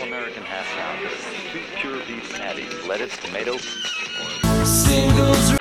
all-American half pound, two pure beef patties, lettuce, tomato. Singles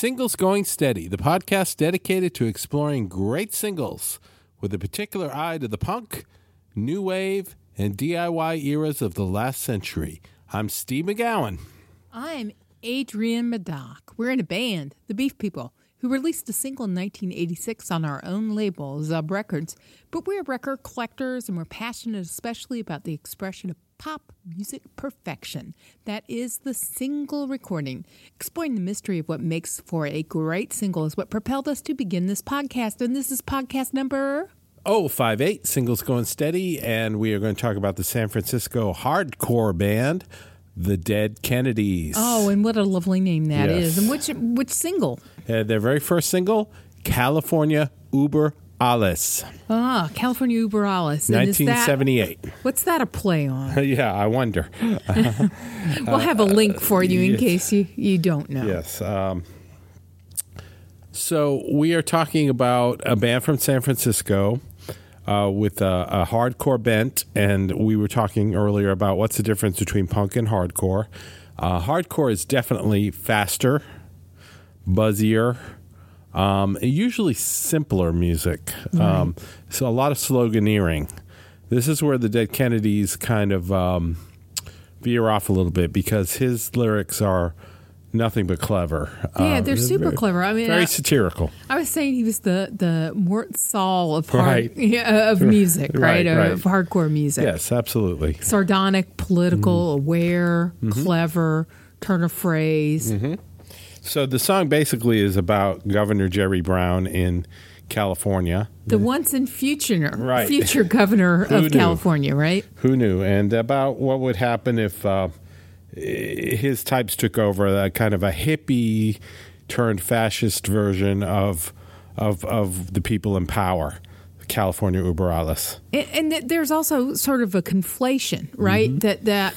Singles Going Steady, the podcast dedicated to exploring great singles with a particular eye to the punk, new wave, and DIY eras of the last century. I'm Steve McGowan. I'm Adrienne Madoc. We're in a band, the Beef People, who released a single in 1986 on our own label, Zub Records. But we're record collectors and we're passionate especially about the expression of pop music perfection. That is the single recording. Exploring the mystery of what makes for a great single is what propelled us to begin this podcast. And this is podcast number. Oh, five eight Singles Going Steady, and we are going to talk about the San Francisco hardcore band, the Dead Kennedys. Oh, and what a lovely name that is! Yes. And which which single? Uh, their very first single, California Uber Alles, Ah, California Uber Alles. And is that- 1978. What's that a play on? yeah, I wonder. We'll have a link for you in yes. case you, you don't know. Yes. Um, so we are talking about a band from San Francisco uh, with a, a hardcore bent, and we were talking earlier about what's the difference between punk and hardcore. Uh, hardcore is definitely faster, buzzier. Um, usually simpler music. Um, so a lot of sloganeering. This is where the Dead Kennedys kind of um, veer off a little bit because his lyrics are nothing but clever. Yeah, Um, they're super very- clever. I mean, very I, satirical. I was saying he was the the Mort Sahl of hard, Right. yeah, of music, right? Right, Of hardcore music. Yes, absolutely. Sardonic, political, Mm-hmm. aware, clever, turn of phrase. Mm-hmm. So the song basically is about Governor Jerry Brown in California. The once and future Right. future governor of knew? California, right? Who knew? And about what would happen if uh, his types took over, a kind of a hippie turned fascist version of of of the people in power, California Uber Alles. And, and there's also sort of a conflation, right? That that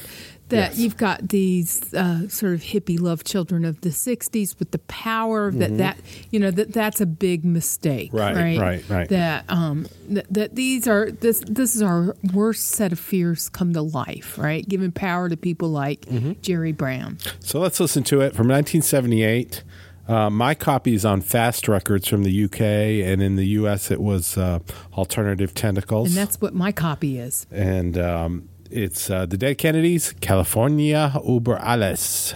that Mm-hmm. Yes. you've got these uh, sort of hippie love children of the '60s with the power that that you know that that's a big mistake, Mm-hmm. Right, right? right, right. That um that, that these are this this is our worst set of fears come to life, right? Giving power to people like Mm-hmm. Jerry Brown. So let's listen to it from 1978. Uh, my copy is on Fast Records from the UK, and in the US it was uh, Alternative Tentacles. And that's what my copy is. and um, it's uh, the Dead Kennedys, California Uber Alles.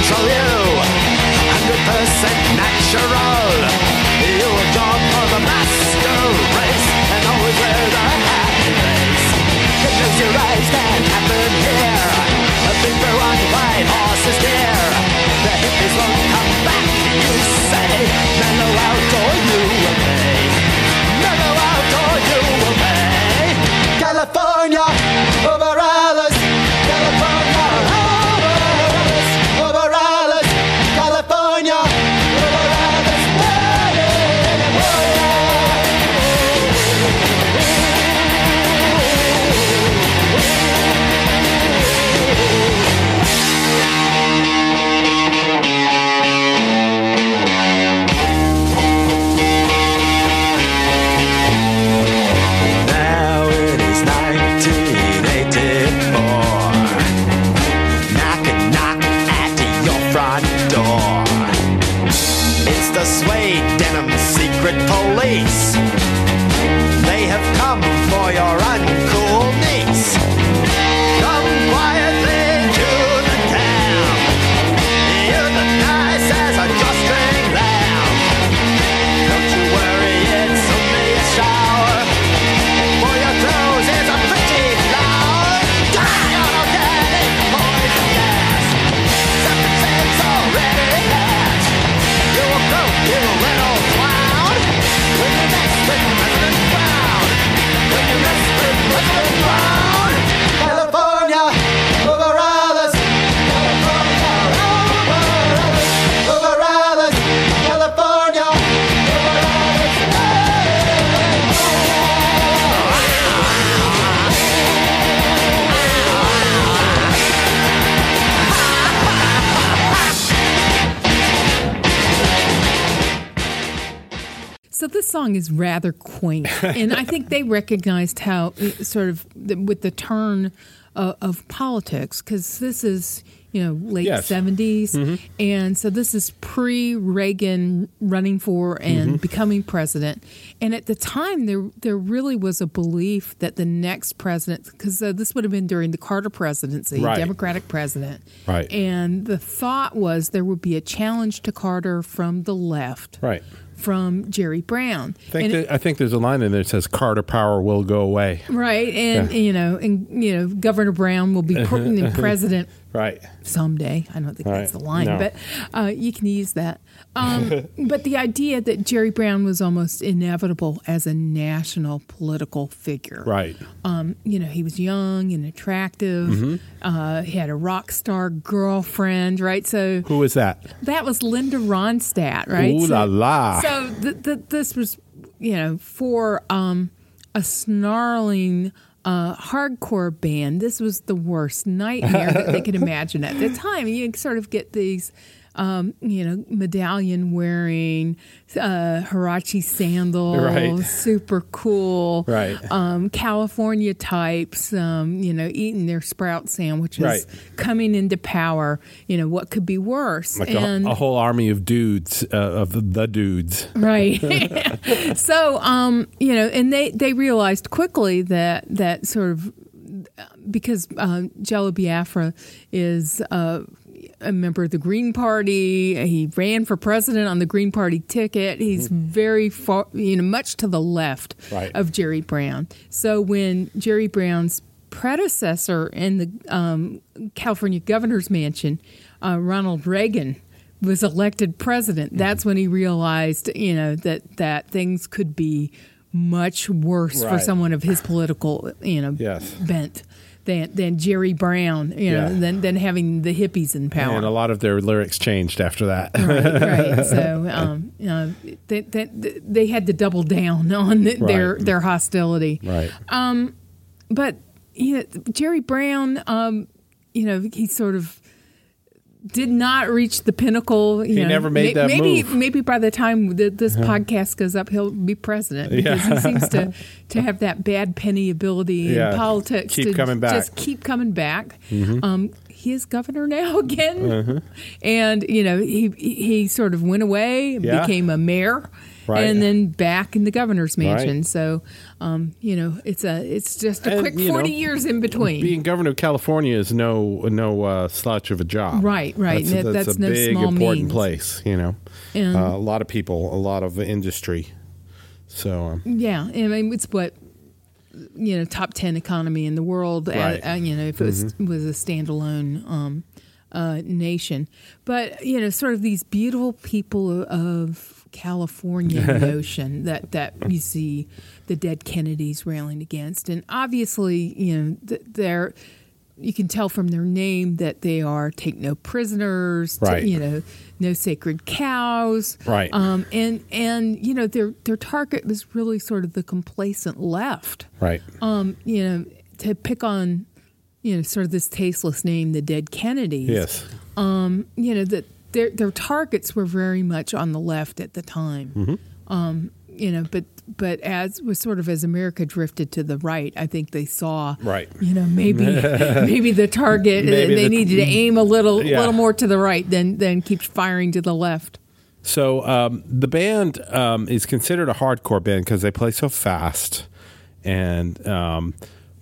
Control you. Hundred percent natural. You job for the master race and always wear the face. It knows your eyes can happen here. A big one white horse is near. The hippies won't come back, you say. Mellow out song is rather quaint, and I think they recognized how uh, sort of with the turn uh, of politics because this is you know late Yes. 70s and so this is pre Reagan running for and Mm-hmm. becoming president and at the time there there really was a belief that the next president because uh, this would have been during the Carter presidency Right. Democratic president Right. and the thought was there would be a challenge to Carter from the left Right. From Jerry Brown. I think, that, I think there's a line in there that says Carter power will go away. right, and you know, and you know, Governor Brown will be pr- president Right. someday. I don't think that's Right. the line, No. but uh, you can use that. Um, but the idea that Jerry Brown was almost inevitable as a national political figure. Right. Um, you know, he was young and attractive. Mm-hmm. Uh, he had a rock star girlfriend, right? So Who was that? that was Linda Ronstadt, right? Ooh so, la la. So th- th- this was, you know, for um, a snarling uh, hardcore band. This was the worst nightmare that they could imagine at the time. You sort of get these. Um, you know, medallion wearing, uh, Huarache sandals, Right. super cool, Right. Um, California types, um, you know, eating their sprout sandwiches, Right. coming into power. You know, what could be worse? Like a, and a whole army of dudes, uh, of the dudes. right so um you know and they they realized quickly that that sort of because uh, Jello Biafra is uh, a member of the Green Party. He ran for president on the Green Party ticket. He's very far, you know, much to the left Right. of Jerry Brown. So when Jerry Brown's predecessor in the um, California governor's mansion, uh, Ronald Reagan, was elected president, that's when he realized, you know, that that things could be much worse for someone of his political, you know, Yes. bent than than Jerry Brown, you know, Yeah. than than having the hippies in power. And a lot of their lyrics changed after that. right, right. So, um, you know, they, they, they had to double down on the, their Right. their hostility. right. Um, But you know, Jerry Brown, um, you know, he sort of did not reach the pinnacle. You He know, never made that maybe, move. Maybe by the time that this podcast goes up, he'll be president because he seems to to have that bad penny ability in politics keep to coming back. Mm-hmm. just keep coming back. Um, he is governor now again, Uh-huh. and you know he he sort of went away, and Yeah. became a mayor. Right. And then back in the governor's mansion. Right. So, um, you know, it's a it's just a And, quick you know, forty years in between. Being governor of California is no no uh, slouch of a job. Right, right. That's, That- that's that's a no big small important means. place. You know, And- uh, a lot of people, a lot of industry. So um, Yeah, I mean it's what you know top ten economy in the world. uh, Right. uh, you know if it was was a standalone um, uh, nation, but you know sort of these beautiful people of California notion that that you see the dead Kennedys railing against, and obviously you know th- they're. You can tell from their name that they are take no prisoners, Right. you know, no sacred cows, Right. Um, and and you know their their target was really sort of the complacent left. right, Um, you know, to pick on, you know, sort of this tasteless name, the dead Kennedys. yes, You know that their their targets were very much on the left at the time. Mm-hmm. Um, you know, but but as was sort of as America drifted to the right, I think they saw Right. You know, maybe maybe the target Maybe they the- needed to aim a little Yeah. little more to the right than than keep firing to the left. So um, the band um, is considered a hardcore band because they play so fast, and um,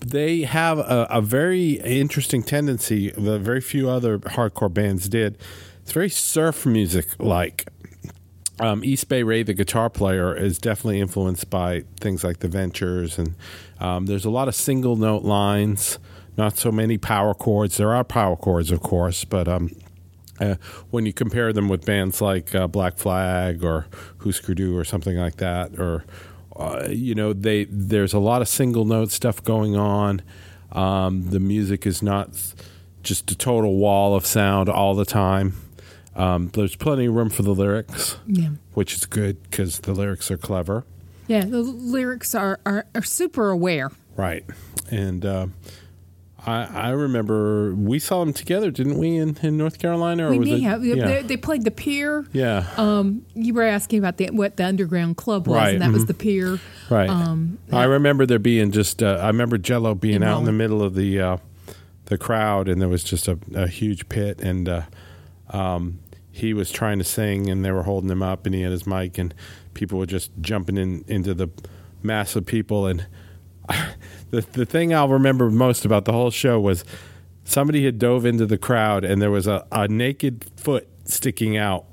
they have a, a very interesting tendency that very few other hardcore bands did. It's very surf music like. Um, East Bay Ray, the guitar player, is definitely influenced by things like the Ventures, and um, there's a lot of single note lines, not so many power chords. There are power chords, of course, but um, uh, when you compare them with bands like uh, Black Flag or Husker Du or something like that, or uh, you know, they there's a lot of single note stuff going on. Um, the music is not just a total wall of sound all the time. Um, there's plenty of room for the lyrics, Yeah. which is good because the lyrics are clever, Yeah, the lyrics are, are, are super aware. right? And uh, I, I remember we saw them together, didn't we, in, in North Carolina? Or We was may it? have. yeah. They, they played the pier. yeah. Um, you were asking about the, what the underground club was, Right, and that was mhm. the pier. Right. Um, I remember there being just. Uh, I remember Jello being In out in the middle of the uh, the crowd, and there was just a, a huge pit, and uh, um, he was trying to sing, and they were holding him up, and he had his mic, and people were just jumping in into the mass of people, and the the thing I'll remember most about the whole show was somebody had dove into the crowd, and there was a, a naked foot sticking out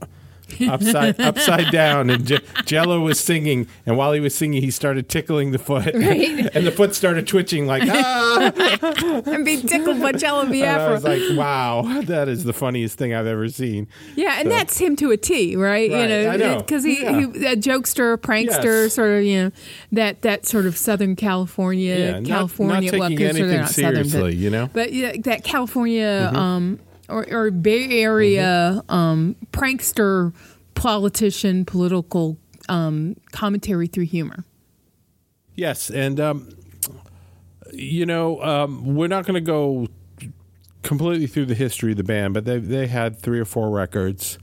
upside upside down, and Je- Jello was singing, and while he was singing, he started tickling the foot, Right. and the foot started twitching like ah. and being tickled by Jello And I was like, wow, that is the funniest thing I've ever seen. Yeah, and So- that's him to a T, right? Right, You know, because he, Yeah. he a jokester, prankster, Yes. sort of, you know, that that sort of Southern California, Yeah, California. not well, taking they're anything not Southern, but- seriously, you know? But yeah, that California Mm-hmm. um, or, or Bay Area um, prankster, politician, political um, commentary through humor. Yes, and um, you know, um, we're not going to go completely through the history of the band, but they they had three or four records.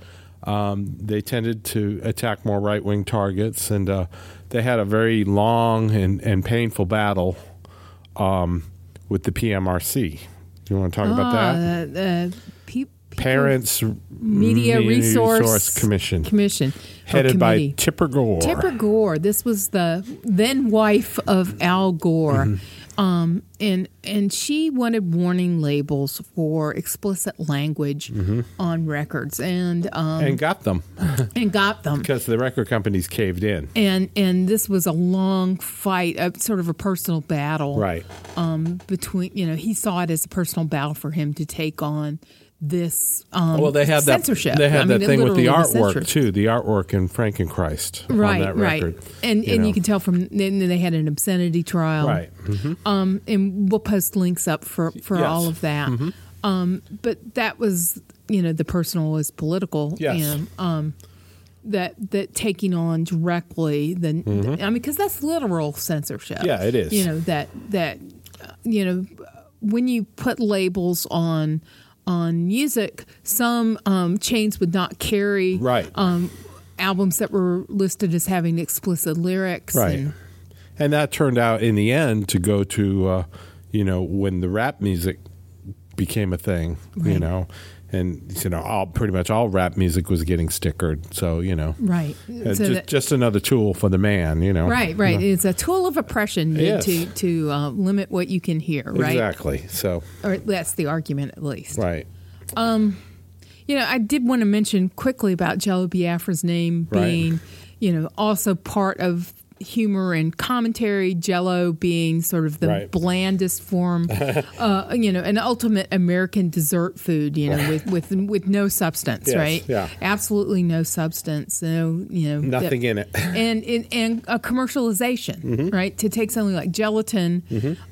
Um, they tended to attack more right wing targets, and uh, they had a very long and, and painful battle um, with the PMRC. Do you want to talk about that? Uh, uh, pe- Parents Media Resource, Commission, Commission, headed by committee. Tipper Gore. Tipper Gore. This was the then wife of Al Gore, Mm-hmm. Um, and and she wanted warning labels for explicit language on records, and um, Mm-hmm. and got them and got them. because the record companies caved in. And and this was a long fight, a sort of a personal battle, Right. Um, between you know he saw it as a personal battle for him to take on this. Um, Well, they had that. censorship. They had I mean, that thing with the artwork censorship. too. The artwork in Frankenchrist right, on that right, record. and and know. you can tell from then they had an obscenity trial, right. Mhm. Um, and we'll post links up for for Yes. Mm-hmm. all of that. Um, but that was you know the personal was political. Yes. And, um, that that taking on directly the, I mean because that's literal censorship. Mm-hmm. Yeah, it is. You know that that you know when you put labels on on music, some um, chains would not carry Right. um, albums that were listed as having explicit lyrics. Right. And, And that turned out in the end to go to, uh, you know, when the rap music became a thing, you know, and you know, all pretty much all rap music was getting stickered. So you know, right. uh, So just, that- just another tool for the man, you know. Right, right. It's a tool of oppression Yes. to to uh, limit what you can hear, right? Exactly. So Or that's the argument, at least. right. um You know, I did want to mention quickly about Jello Biafra's name Right. being, you know, also part of humor and commentary. Jello being sort of the Right. blandest form, uh, you know, an ultimate American dessert food. You know, with with with no substance, Yes, right? yeah. absolutely no substance. No, you know, that- Nothing in it. and and, and a commercialization, Mm-hmm. right? To take something like gelatin,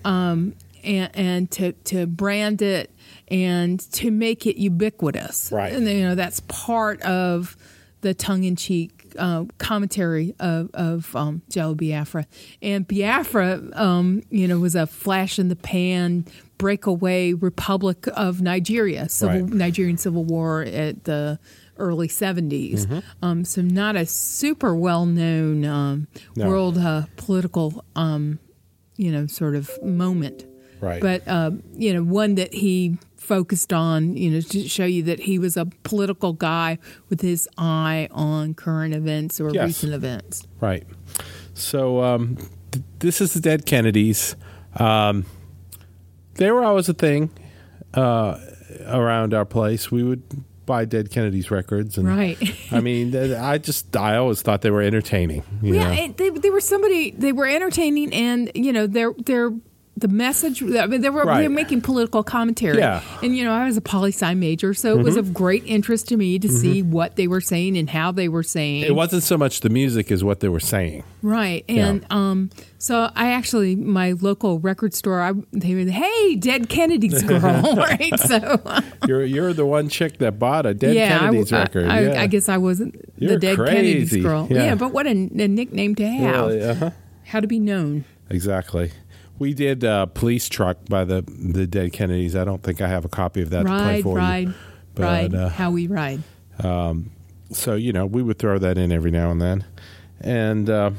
um, and, and to to brand it and to make it ubiquitous, Right. And you know that's part of the tongue in cheek. Uh, commentary of, of um, Jello Biafra and Biafra, um, you know, was a flash in the pan breakaway republic of Nigeria, civil Right. Nigerian civil war at the early 70s. Mm-hmm. Um, so not a super well known um, No. world uh, political, um, you know, sort of moment. Right. But uh, you know, one that he focused on, you know, to show you that he was a political guy with his eye on current events or Yes. recent events. Right. So um, th- this is the Dead Kennedys. Um, they were always a thing uh, around our place. We would buy Dead Kennedys records, and Right. I mean, I just I always thought they were entertaining. You yeah, they they were somebody they were entertaining, and you know they're they're the message. I mean, they were Right. they were making political commentary. Yeah. Mm-hmm. and you know I was a poli sci major, so it was of great interest to me to see what they were saying and how they were saying. it wasn't so much the music as what they were saying. Right. And um, so I actually, my local record store, I, they were, hey, Dead Kennedy's girl. right. So, You're you're the one chick that bought a Dead yeah, Kennedys I, record. I, yeah. I guess I wasn't You're the Dead Kennedy's girl. Yeah. Yeah. but what a, a nickname to have. Really, uh-huh. How to be known. Exactly. We did uh, Police Truck by the the Dead Kennedys. I don't think I have a copy of that to play Ride, for ride, you. But, ride. uh, how we ride. so you know we would throw that in every now and then and uh,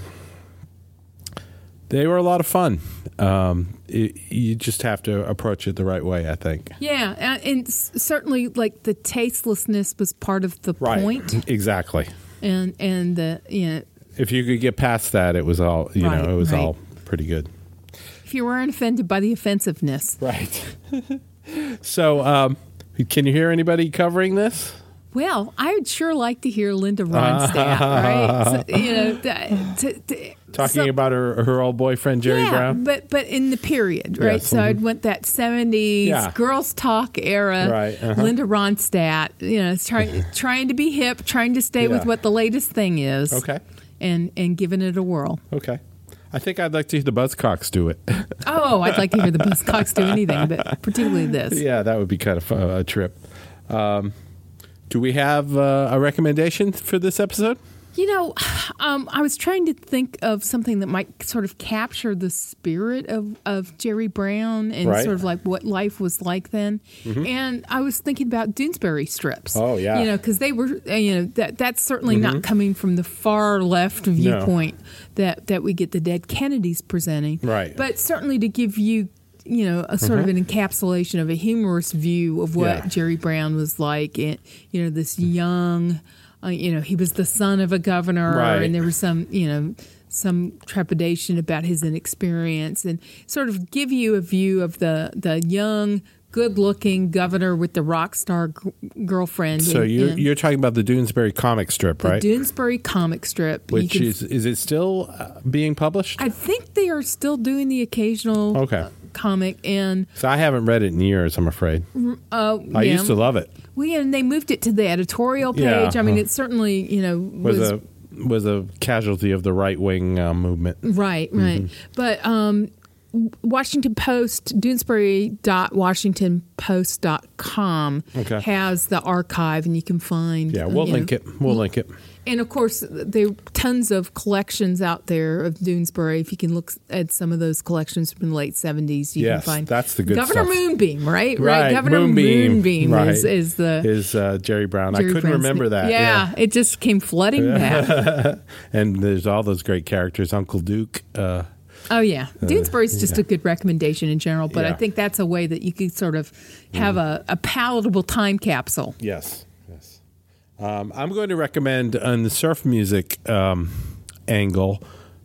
they were a lot of fun um, it, you just have to approach it the right way i think Yeah. And, certainly, like, the tastelessness was part of the point. exactly And, and the, you know, if you could get past that it was all you Right, know it was right. all pretty good if you weren't offended by the offensiveness. right so um, can you hear anybody covering this Well, I would sure like to hear Linda Ronstadt, right? So, you know, to, to, talking so- about her, her old boyfriend jerry yeah, brown but but in the period, right? Yes, So mhm. I'd want that '70s Yeah. girls talk era. Right, uh-huh. Linda Ronstadt, you know, trying trying to be hip, trying to stay with what the latest thing is. okay and and giving it a whirl. okay i think i'd like to hear the buzzcocks do it Oh, I'd like to hear the Buzzcocks do anything, but particularly this. Yeah, that would be kind of a trip. Um, do we have uh, a recommendation for this episode? You know, um, I was trying to think of something that might sort of capture the spirit of, of Jerry Brown and Right. Mm-hmm. sort of like what life was like then. And I was thinking about Doonesbury strips. Oh, yeah. Mm-hmm. You know, because they were, uh, you know, that that's certainly not coming from the far left viewpoint that, that we get the dead Kennedys presenting. Right. But certainly to give you, you know, a sort of an encapsulation of a humorous view of what Mm-hmm. Yeah. Jerry Brown was like. And, you know, this young, uh, you know, he was the son of a governor, Right. and there was some, you know, some trepidation about his inexperience, and sort of give you a view of the the young, good-looking governor with the rock star g- girlfriend. So and- you're, and you're talking about the Doonesbury comic strip, the right? Doonesbury comic strip, Which can- is is it still uh, being published? I think they are still doing the occasional Okay. Comic, and so I haven't read it in years. I'm afraid. uh, I yeah. used to love it. Well, yeah, and they moved it to the editorial page. Yeah, I mean, it certainly, you know, Was, was, a was a casualty of the right wing uh, movement. right, right. Mm-hmm. But um, Washington Post, Doonesbury.washingtonpost.com Okay. has the archive, and you can find. Yeah, we'll link know, it. We'll link it. And of course, there are tons of collections out there of Doonesbury. If you can look at some of those collections from the late seventies, you Yes, can find that's the good Governor stuff. Moonbeam, right? Right, Governor Moonbeam, Moonbeam, right. is, is the Is uh, Jerry Brown? Jerry I couldn't Brown's remember name. that. Yeah, it just came flooding back. and there's all those great characters. Uncle Duke. Uh, Oh yeah, Doonesbury's just a good recommendation in general, but I think that's a way that you could sort of have a, a palatable time capsule. Yes, yes. Um, I'm going to recommend on the surf music um, angle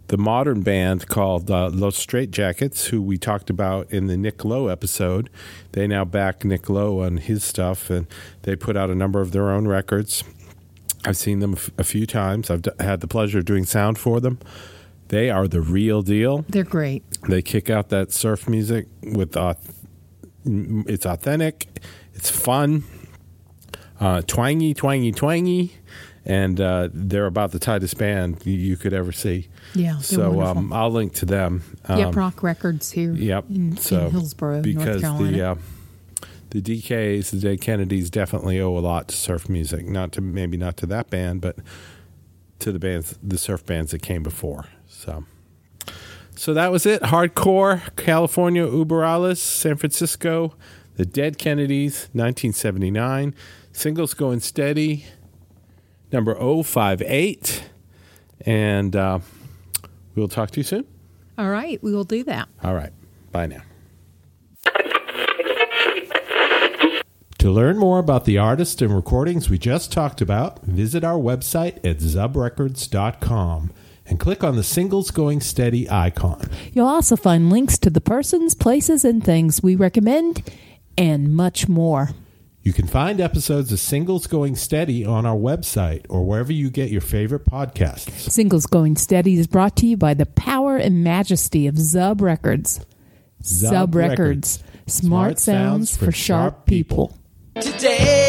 the modern band called uh, Los Straitjackets, who we talked about in the Nick Lowe episode. They now back Nick Lowe on his stuff, and they put out a number of their own records. I've seen them a few times. I've d- had the pleasure of doing sound for them. They are the real deal. They're great. They kick out that surf music with auth- it's authentic, it's fun, uh, twangy, twangy, twangy, and uh, they're about the tightest band you, you could ever see. Yeah, So um, I'll link to them. Um, Yep Roc Records here. Yep. in, so in Hillsborough, because North Carolina. the uh, the DKs, the Dead Kennedys, definitely owe a lot to surf music. Not to maybe not to that band, but to the bands, the surf bands that came before. So. So that was it. Hardcore, California, Uber Alles, San Francisco, The Dead Kennedys, 1979. Singles going steady, number 058. And uh, we'll talk to you soon. All right, we will do that. All right. Bye now. To learn more about the artists and recordings we just talked about, visit our website at zubrecords.com. and click on the Singles Going Steady icon. You'll also find links to the persons, places, and things we recommend, and much more. You can find episodes of Singles Going Steady on our website or wherever you get your favorite podcasts. Singles Going Steady is brought to you by the power and majesty of Zub Records. Zub, Zub Records. Records. Smart, sounds for sharp people. Today